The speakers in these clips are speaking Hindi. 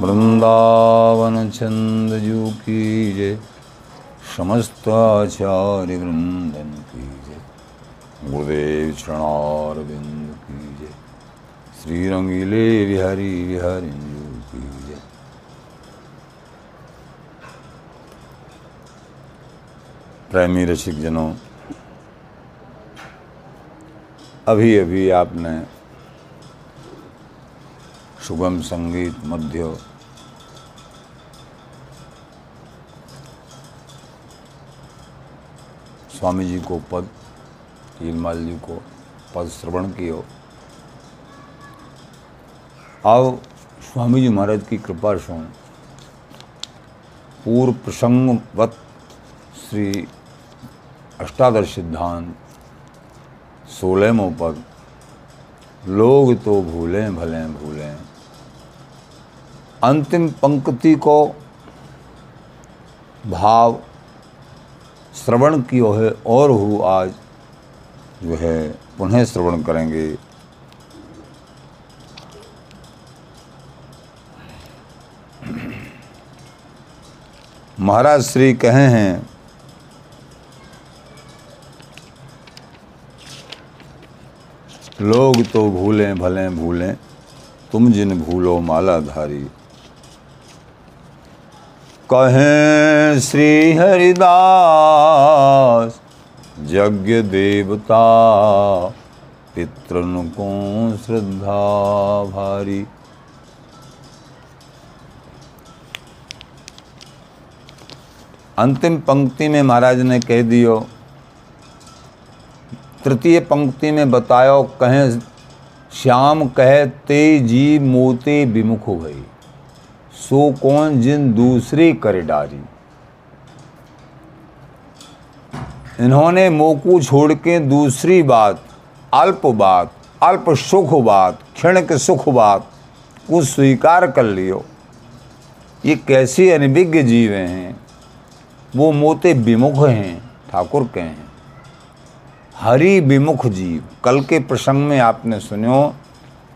वृंदावन चंद जू की जय समस्त आचार्य वृंदन की जय गुरुदेव चरणारविंद की जय श्री रंगीले बिहारी बिहारी जू की जय प्रेमी रसिक जनों अभी अभी आपने सुगम संगीत मध्य स्वामी जी को पद हीलमाल जी को पद श्रवण कियो। आओ स्वामी जी महाराज की कृपा से पूर्व प्रसंगवत श्री अष्टादश सिद्धांत सोलहवें पद, लोग तो भूलें, भले, भूलें। अंतिम पंक्ति को भाव श्रवण की है और हु आज जो है पुनः श्रवण करेंगे। महाराज श्री कहे हैं, लोग तो भूलें, भले, भूलें, तुम जिन भूलो मालाधारी। कहें श्री हरिदास यज्ञ देवता पितृन को श्रद्धा भारी। अंतिम पंक्ति में महाराज ने कह दियो, तृतीय पंक्ति में बतायो, कहें, श्याम कहे, ते जी मोते विमुख भई सो कौन जिन दूसरे कर डारी? इन्होंने मोकू छोड़ के दूसरी बात, अल्प बात, अल्प सुख बात क्षण के सुख बात को स्वीकार कर लियो। ये कैसे अनभिज्ञ जीव हैं? वो मोते विमुख हैं, ठाकुर के हैं हरि विमुख जीव, कल के प्रसंग में आपने सुनो,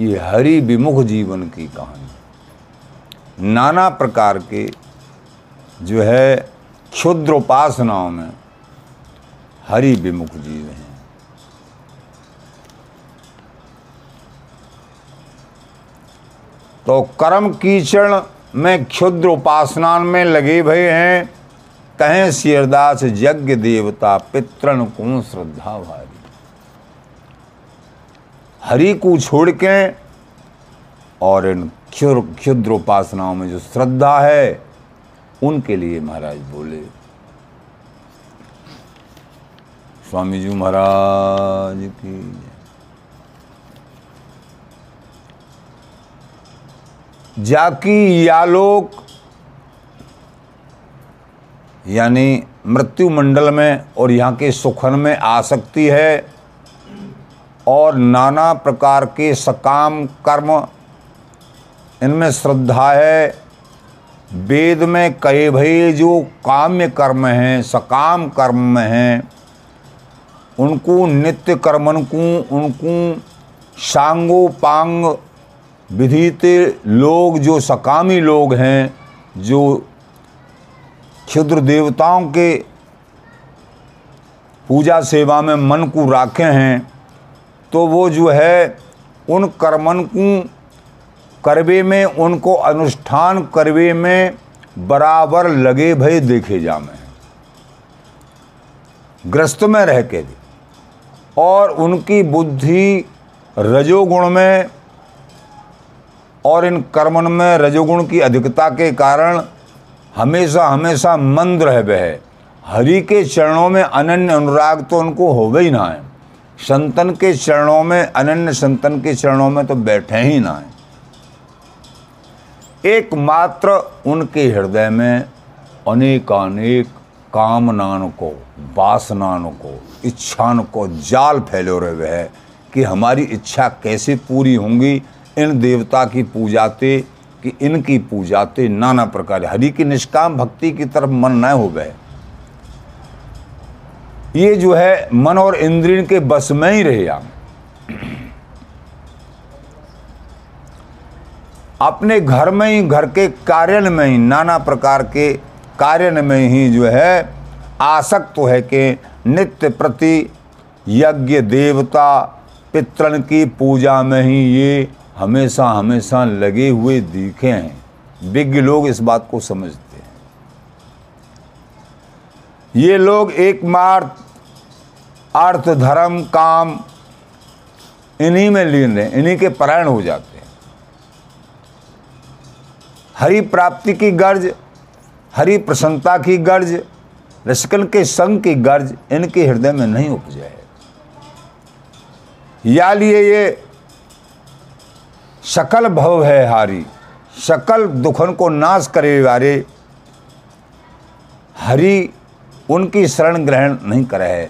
ये हरि विमुख जीवन की कहानी। नाना प्रकार के जो है क्षुद्र उपासनाओं में हरि विमुख जीव हैं। तो कर्म कीचड़ में क्षुद्र उपासना में लगे भये हैं, कहें सिरदास यज्ञ देवता पितृण को श्रद्धा भारी। हरि को छोड़ के और इन क्षुद्र उपासनाओं में जो श्रद्धा है, उनके लिए महाराज बोले स्वामी जी महाराज की जाकी यालोक यानी मृत्यु मंडल में और यहाँ के सुखन में आ सकती है और नाना प्रकार के सकाम कर्म, इनमें श्रद्धा है। वेद में कहे भई, जो काम्य कर्म हैं, सकाम कर्म हैं उनको नित्य कर्मन को उनको सांगो पांग विधित लोग, जो सकामी लोग हैं, जो क्षुद्र देवताओं के पूजा सेवा में मन को राखे हैं तो वो जो है, उन कर्मन को करवे में, उनको अनुष्ठान करवे में बराबर लगे भय देखे जामे ग्रस्त में रह के भी। और उनकी बुद्धि रजोगुण में और इन कर्मन में रजोगुण की अधिकता के कारण हमेशा हमेशा मंद रह है। हरि के चरणों में अनन्य अनुराग तो उनको हो ही ना है। संतन के चरणों में, अनन्य संतन के चरणों में तो बैठे ही ना है। एकमात्र उनके हृदय में अनेकानेक कामनान को वासनान को इच्छान को जाल फैले रहे है कि हमारी इच्छा कैसे पूरी होंगी। इन देवता की पूजाते, कि इनकी पूजाते नाना प्रकार, हरि की निष्काम भक्ति की तरफ़ मन न हो गए। ये जो है, मन और इंद्रिय के बस में ही रहे हम। अपने घर में ही, घर के कार्य में ही, नाना प्रकार के कार्य में ही जो है, आसक्त है कि नित्य प्रति यज्ञ देवता पितृन की पूजा में ही ये हमेशा हमेशा लगे हुए दिखे हैं। विज्ञ लोग इस बात को समझते हैं। ये लोग एकमात्र अर्थ, धर्म, काम इन्हीं में लीन रहे इन्हीं के परायण हो जाते हैं। हरि प्राप्ति की गर्ज हरि प्रसन्नता की गर्ज रसिकन के संग की गर्ज इनके हृदय में नहीं उपजे। है या लिए ये सकल भव है हारी, सकल दुखन को नाश करे वारे, हरि उनकी शरण ग्रहण नहीं करे। है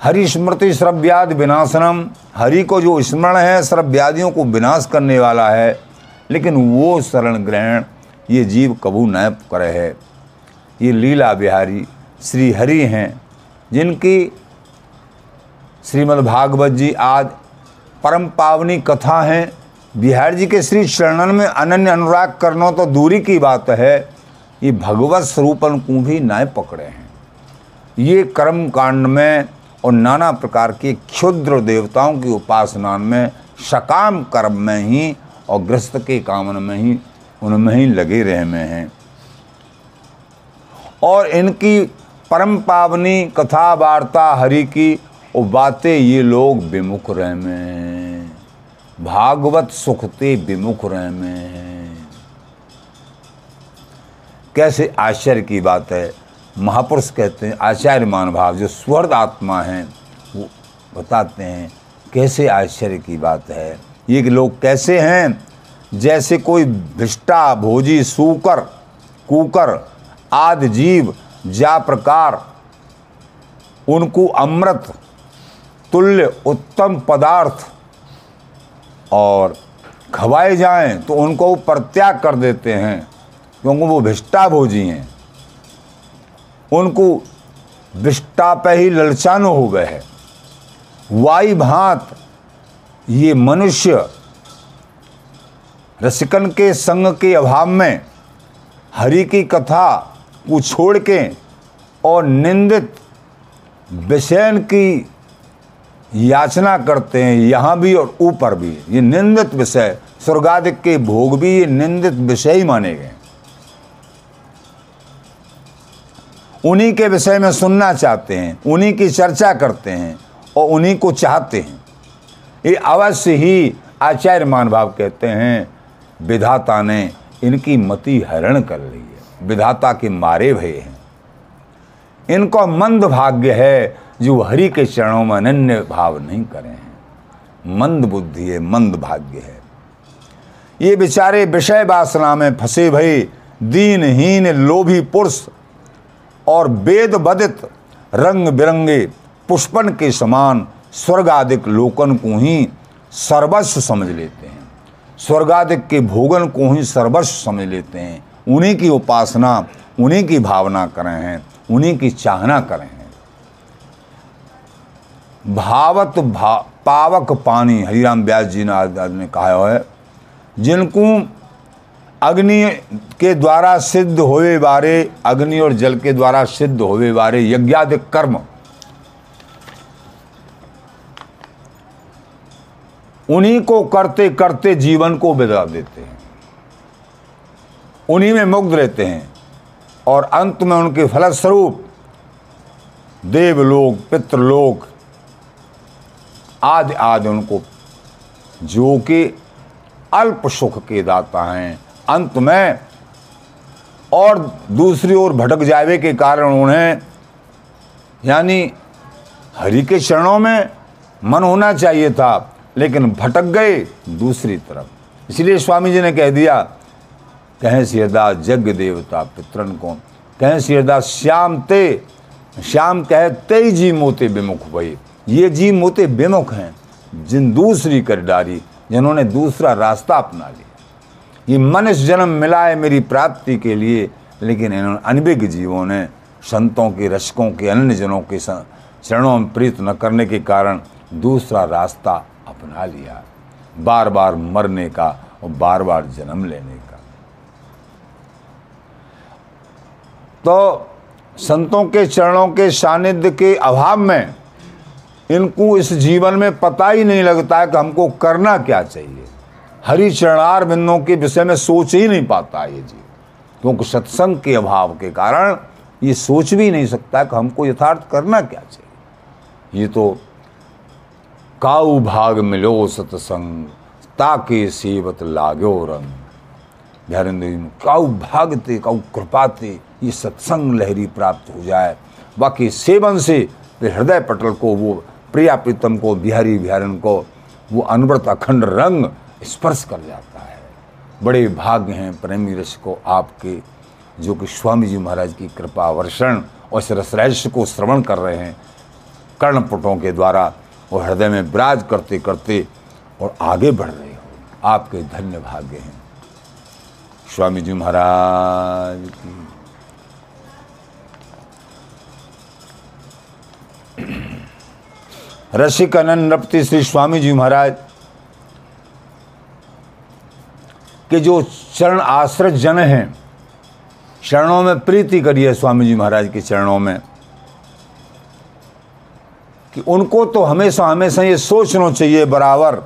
हरि स्मृति श्रव्याद विनाशनम, हरि को जो स्मरण है, श्रव्यादियों को विनाश करने वाला है, लेकिन वो शरण ग्रहण ये जीव कबू न करे है। ये लीला बिहारी श्री हरि हैं, जिनकी श्रीमद् भागवत जी आज परम पावनी कथा हैं। बिहार जी के श्री चरणन में अनन्य अनुराग करना तो दूरी की बात है। ये भगवत स्वरूपन को भी नए पकड़े हैं। ये कर्म कांड में और नाना प्रकार के क्षुद्र देवताओं की उपासना में, सकाम कर्म में ही और ग्रस्त के कामन में ही उनमें ही लगे रहे में हैं। और इनकी परम पावनी कथा वार्ता हरि की और बातें ये लोग विमुख रहे में भागवत सुखते विमुख रहे में हैं। कैसे आश्चर्य की बात है। महापुरुष कहते हैं, आचार्य मान भाव जो स्वर्ग आत्मा हैं, वो बताते हैं, कैसे आश्चर्य की बात है। ये लोग कैसे हैं? जैसे कोई भिष्टा, भोजी, सूकर, कुकर, आदि जीव, जा प्रकार, उनको अमृत, तुल्य, उत्तम पदार्थ और खवाए जाएँ तो उनको वो परित्याग कर देते हैं, क्योंकि वो भिष्टा भोजी हैं। उनको विष्टा पे ही ललचानो हो गए है। वाई भांत, ये मनुष्य रसिकन के संग के अभाव में हरि की कथा को छोड़ के और निंदित विषयन की याचना करते हैं, यहाँ भी और ऊपर भी। ये निंदित विषय स्वर्गादिक के भोग भी ये निंदित विषय ही माने गए। उन्हीं के विषय में सुनना चाहते हैं, उन्हीं की चर्चा करते हैं और उन्हीं को चाहते हैं। ये अवश्य ही आचार्य मान भाव कहते हैं विधाता ने इनकी मति हरण कर ली है। विधाता के मारे भय हैं। इनको मंद भाग्य है जो हरि के चरणों में अनन्य भाव नहीं करे हैं। मंद बुद्धि है, मंद भाग्य है। ये बेचारे विषय वासना में फंसे भय दीनहीन लोभी पुरुष और वेद बदित रंग बिरंगे पुष्पन के समान स्वर्गादिक लोकन को ही सर्वस्व समझ लेते हैं। स्वर्गादिक के भोगन को ही सर्वस्व समझ लेते हैं। उन्हीं की उपासना, उन्हीं की भावना करें हैं, उन्हीं की चाहना करें हैं। भावत भा, पावक पानी, हरिराम व्यास जी ने आज ने कहा है, जिनको अग्नि के द्वारा सिद्ध होवे बारे अग्नि और जल के द्वारा सिद्ध होवे बारे यज्ञादिक कर्म उन्हीं को करते करते जीवन को बिता देते हैं। उन्हीं में मुग्ध रहते हैं और अंत में उनके फलस्वरूप देवलोक पितृलोक आदि आदि उनको जो कि अल्प सुख के दाता हैं। अंत में और दूसरी ओर भटक जावे के कारण उन्हें, यानी हरि के चरणों में मन होना चाहिए था। लेकिन भटक गए दूसरी तरफ़। इसलिए स्वामी जी ने कह दिया, कहें सिरदास जग देवता पितरन को कहें सिरदास श्याम ते, श्याम कहे ते जी मोते विमुख भई। ये जी मोते विमुख हैं, जिन दूसरी कर डारी, जिन्होंने दूसरा रास्ता अपना लिया। ये मनुष्य जन्म मिला है मेरी प्राप्ति के लिए, लेकिन इन्होंने अनभिज्ञ जीवों ने संतों के रशकों के, अन्य जनों के चरणों में प्रीत न करने के कारण दूसरा रास्ता अपना लिया। बार बार मरने का और बार बार जन्म लेने का। तो संतों के चरणों के सानिध्य के अभाव में इनको इस जीवन में पता ही नहीं लगता है कि हमको करना क्या चाहिए। हरि चरणार बिंदों के विषय में सोच ही नहीं पाता ये जीव क्योंकि सत्संग के अभाव के कारण ये सोच भी नहीं सकता कि हमको यथार्थ करना क्या चाहिए। ये तो काऊ भाग मिलो सत्संग, ताके सेवत लागो रंग। ध्यान काऊ भागते काऊ कृपाते ये सत्संग लहरी प्राप्त हो जाए। बाकी सेवन से हृदय पटल को, वो प्रिया प्रीतम को, बिहारी बिहारन को, वो अनवरत अखंड रंग स्पर्श कर जाता है। बड़े भाग्य हैं प्रेमी रस को आपके, जो कि स्वामी जी महाराज की कृपा वर्षण और इस रसरहस्य को श्रवण कर रहे हैं। कर्णपुटों के द्वारा और हृदय में विराज करते करते और आगे बढ़ रहे हो। आपके धन्य भाग्य हैं। स्वामी जी महाराज की। रसिक अनंत श्री स्वामी जी महाराज के जो चरण आश्रय जन हैं, चरणों में प्रीति करिए स्वामी जी महाराज के चरणों में। कि उनको तो हमेशा हमेशा ये सोचना चाहिए बराबर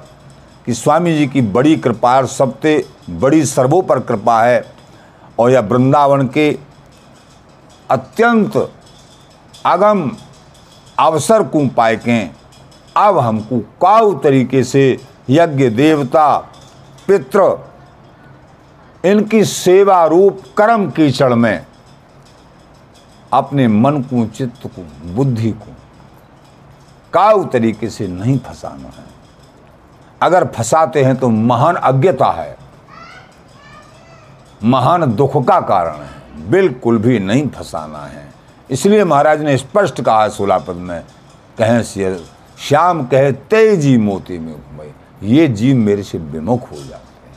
कि स्वामी जी की बड़ी कृपा और सबसे बड़ी सर्वोपर कृपा है और यह वृंदावन के अत्यंत अगम अवसर को पाए के अब हमको काउ तरीके से यज्ञ देवता, पितृ, इनकी सेवा रूप कर्म कीचड़ में अपने मन को, चित्त को, बुद्धि को काउ तरीके से नहीं फंसाना है। अगर फंसाते हैं तो महान अज्ञता है। महान दुख का कारण है। बिल्कुल भी नहीं फंसाना है। इसलिए महाराज ने स्पष्ट कहा है सोलापद में, कहें श्याम कहे तेज़ी मोती में घुमाई ये जीव मेरे से विमुख हो जाते हैं।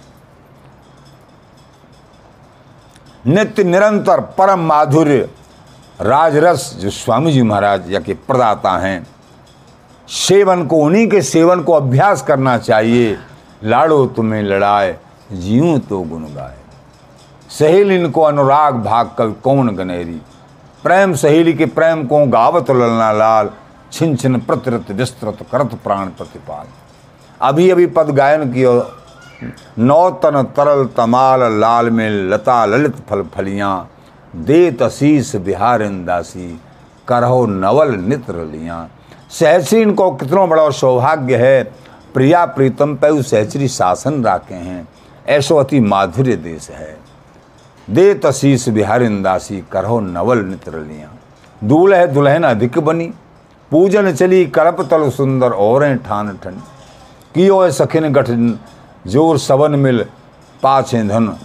नित्य निरंतर परम माधुर्य, राजरस, जो स्वामी जी महाराज या के प्रदाता हैं सेवन को, उन्हीं के सेवन को अभ्यास करना चाहिए। लाड़ो तुम्हें लड़ाए जीव तो गुण गाए। सहेली इनको अनुराग भाग कवि कौन गनेरी? प्रेम सहेली के प्रेम को गावत ललना लाल, छिन छिन प्रतिरत विस्तृत करत प्राण प्रतिपाल। अभी अभी पद गायन किया, नौतन तरल तमाल लाल में लता ललित फल फलियाँ। दे तशीस बिहार इंदासी करहो नवल नित्र लियाँ। सहचरी को कितनों बड़ा सौभाग्य है। प्रिया प्रीतम पे सहचरी शासन राखे हैं। ऐसो अति माधुर्य देश है। दे तशीस बिहार दासी करहो नवल नित्र लिया। दूल है दुल्हन अधिक बनी। पूजन चली करप तल सुंदर और ठान ठन। कियो सखिन गठ ज़ोर सवन मिल पाछे धन।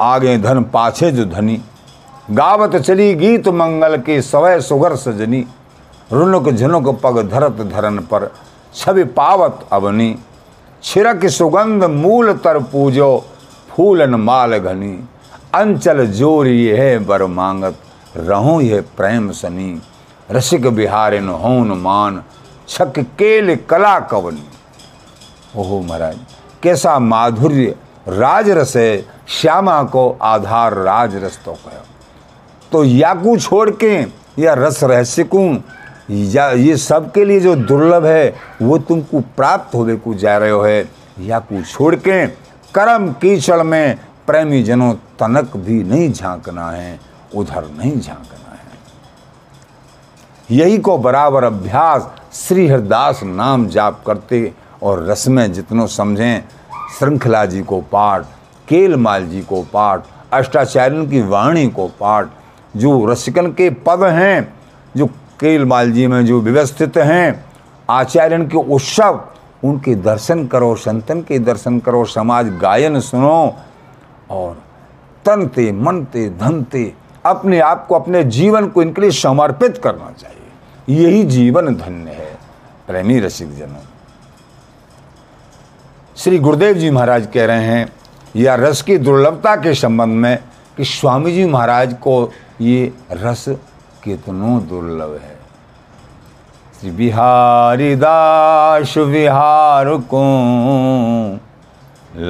आगे धन पाछे जो धनी। गावत चली गीत मंगल के सवय सुगर सजनी। रुनुक झुनुक पग धरत धरन पर छवि पावत अवनी। छिरक सुगंध मूल तर पूजो, फूलन माल घनी। अंचल ज़ोर ये है बर मांगत, रहूँ ये प्रेम सनी। रसिक बिहारिन होन मान, छक केल कला कवन। ओहो महाराज, कैसा माधुर्य राजरस है श्यामा को आधार राज रस तो कहो। तो याकू छोड़ के या रस रहस्य को या ये सब के लिए जो दुर्लभ है, वो तुमको प्राप्त होने को जा रहे हो है। याकू छोड़ के कर्म कीचड़ में प्रेमी जनों तनक भी नहीं झांकना है, उधर नहीं झांकना है। यही को बराबर अभ्यास श्री हरदास नाम जाप करते और रस में जितनों समझें, श्रृंखला जी को पाठ, केलमाल जी को पाठ, अष्टाचार्यों की वाणी को पाठ, जो रसिकन के पद हैं, जो केलमाल जी में जो व्यवस्थित हैं, आचार्यन के उत्सव, उनके दर्शन करो, संतन के दर्शन करो, समाज गायन सुनो, और तनते, मनते, धनते, अपने आप को, अपने जीवन को इनके लिए समर्पित करना चाहिए। यही जीवन धन्य है, प्रेमी रसिक जनों। श्री गुरुदेव जी महाराज कह रहे हैं, या रस की दुर्लभता के संबंध में कि स्वामी जी महाराज को ये रस कितनो दुर्लभ है। श्री बिहारी दास विहार को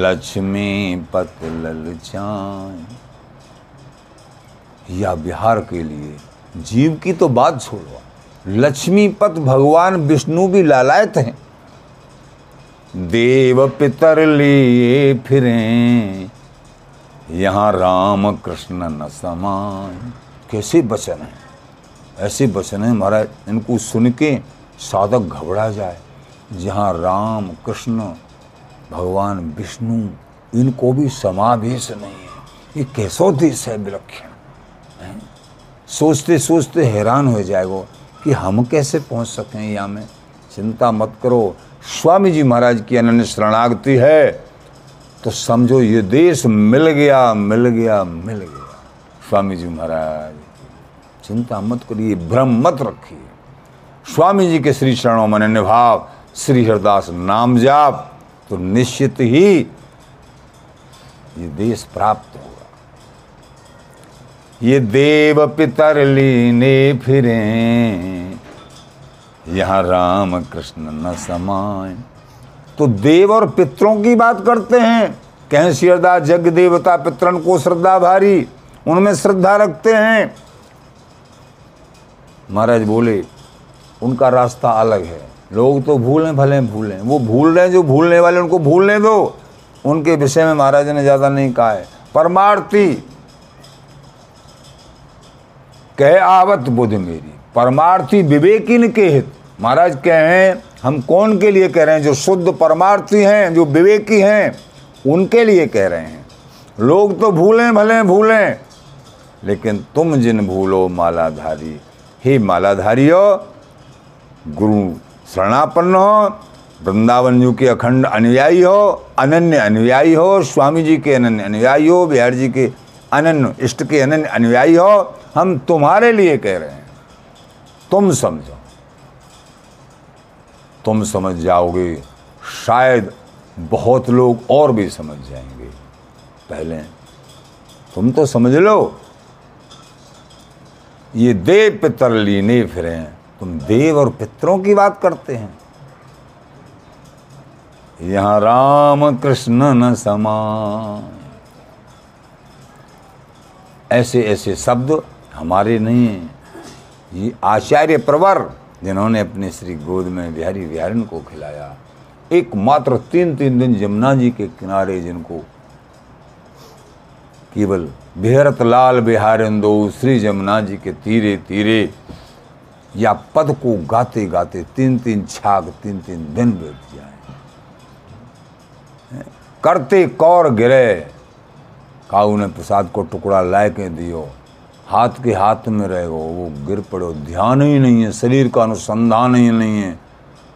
लक्ष्मी पत ललचाए या बिहार के लिए जीव की तो बात छोड़ो लक्ष्मीपत भगवान विष्णु भी लालायत हैं। देव पितर लिए फिरे। यहाँ राम कृष्ण न समान कैसे बचन है? ऐसे बचन है, महाराज, इनको सुन के साधक घबरा जाए। जहाँ राम, कृष्ण, भगवान, विष्णु, इनको भी समावेश नहीं है। ये कैसो देश है विलक्षण सोचते सोचते हैरान हो जाएगा कि हम कैसे पहुँच सकें यहाँ में। चिंता मत करो, स्वामी जी महाराज की अनन्य शरणागति है। तो समझो, ये देश मिल गया मिल गया मिल गया। स्वामी जी महाराज। चिंता मत करिए, भ्रम मत रखिए। स्वामी जी के श्री चरणों में निभाव श्री हरदास नाम जाप तो निश्चित ही ये देश प्राप्त होगा ये देव पितर लीने फिरे, यहाँ राम कृष्ण न समाए। तो देव और पितरों की बात करते हैं। कहें श्रद्धा जग देवता पितरन को श्रद्धा भारी, उनमें श्रद्धा रखते हैं। महाराज बोले, उनका रास्ता अलग है। लोग तो भूलें, भले भूलें। वो भूल रहे हैं, जो भूलने वाले उनको भूलने दो। उनके विषय में महाराज ने ज़्यादा नहीं कहा है। परमार्थी, कह आवत बुद्ध मेरी। परमार्थी विवेकिन के हित। महाराज कहें हम कौन के लिए कह रहे हैं? जो शुद्ध परमार्थी हैं, जो विवेकी हैं, उनके लिए कह रहे हैं। लोग तो भूलें, भले भूलें। लेकिन तुम जिन भूलो मालाधारी हे मालाधारी हो गुरु शरणापन्न हो, वृंदावन जी के अखंड अनुयायी हो, अनन्य अनुयायी हो स्वामी जी के अनन्य अनुयायी हो बिहार जी के अनन्य इष्ट के अनन्य अनुयायी हो, हम तुम्हारे लिए कह रहे हैं। तुम समझो। तुम समझ जाओगे, शायद बहुत लोग और भी समझ जाएँगे। पहले तुम तो समझ लो। ये देव पितर लीने फिरे तुम देव और पितरों की बात करते हैं। यहाँ राम कृष्ण न समा ऐसे ऐसे शब्द हमारे नहीं ये आचार्य प्रवर, जिन्होंने अपने श्री गोद में बिहारी बिहारिन को खिलाया, एकमात्र तीन तीन दिन जमुना जी के किनारे जिनको केवल बेहरत लाल बिहारिंदो श्री जमुना जी के तीरे तीरे। या पद को गाते गाते तीन तीन छाग, तीन तीन दिन बैठ जाए। करते कौर गिरे। काऊ ने प्रसाद को टुकड़ा लाए के दियो। हाथ के हाथ में रहेगा वो गिर पड़ो। ध्यान ही नहीं है। शरीर का अनुसंधान ही नहीं है।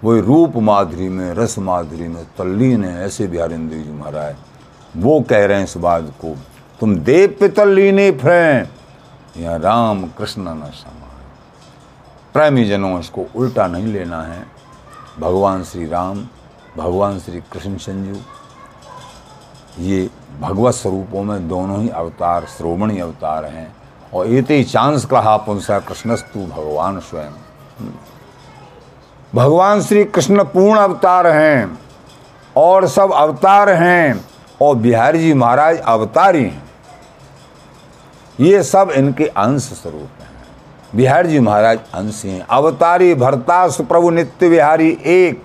वो रूप माधुरी में, रस माधुरी में तल्लीन है। ऐसे बिहारिंद्र जी महाराज, वो कह रहे हैं इस बात को। तुम देव पितल्लीने फ्रें या राम कृष्ण न समान प्रेमी जनों इसको उल्टा नहीं लेना है। भगवान श्री राम, भगवान श्री कृष्ण संजू, ये भगवत स्वरूपों में दोनों ही अवतार, श्रोमणी अवतार हैं। और ये चांस कहा पुंसा कृष्णस्तु भगवान स्वयं। भगवान श्री कृष्ण पूर्ण अवतार हैं, और सब अवतार हैं, और बिहारी जी महाराज अवतारी हैं। ये सब इनके अंश स्वरूप हैं। बिहार जी महाराज अंश हैं। अवतारी भरता सुप्रभु नित्य बिहारी एक,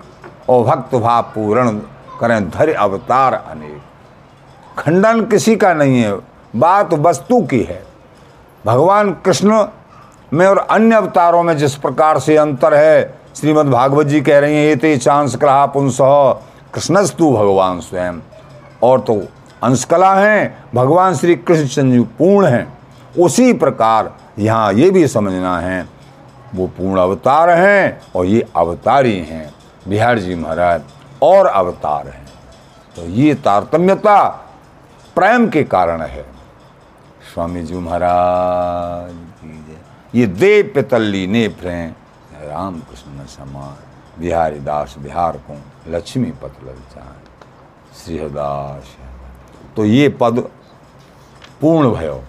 और भक्त भाव पूर्ण करें धैर्य अवतार अनेक। खंडन किसी का नहीं है, बात वस्तु की है। भगवान कृष्ण में और अन्य अवतारों में जिस प्रकार से अंतर है, श्रीमद् भागवत जी कह रही हैं, ये ते चांस कला पुंस, कृष्णस्तु भगवान स्वयं। और तो अंशकला हैं, भगवान श्री कृष्ण चंद्र पूर्ण हैं। उसी प्रकार यहाँ ये भी समझना है, वो पूर्ण अवतार हैं और ये अवतारी हैं। बिहार जी महाराज, और अवतार हैं। तो ये तारतम्यता प्रेम के कारण है। स्वामी जी महाराज ये देव पितल्ली ने प्रेम। राम कृष्ण समान बिहारी दास बिहार को लक्ष्मी पत ललचान श्रीहदास तो ये पद पूर्ण भयो।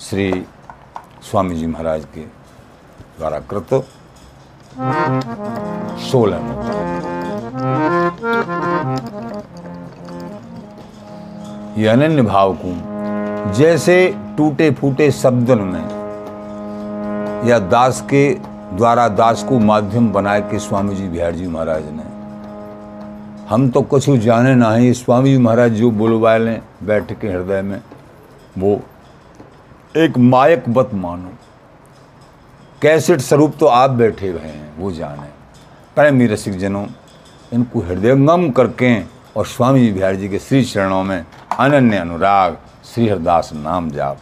श्री स्वामी जी महाराज के द्वारा कृत सोलह ये अनन्य भाव को जैसे टूटे फूटे शब्दन में, या दास के द्वारा दास को माध्यम बनाए के स्वामी जी बिहार जी महाराज ने। हम तो कुछ जाने ना ही स्वामी जी महाराज जो बोलवाए बैठ के हृदय में, वो एक मायक मत मानो। कैसेट स्वरूप तो आप बैठे हुए हैं, वो जाने। पर रसिक जनों इनको हृदय गम करके और स्वामी बिहारी जी के श्री चरणों में अनन्य अनुराग, श्री हरदास नाम जाप।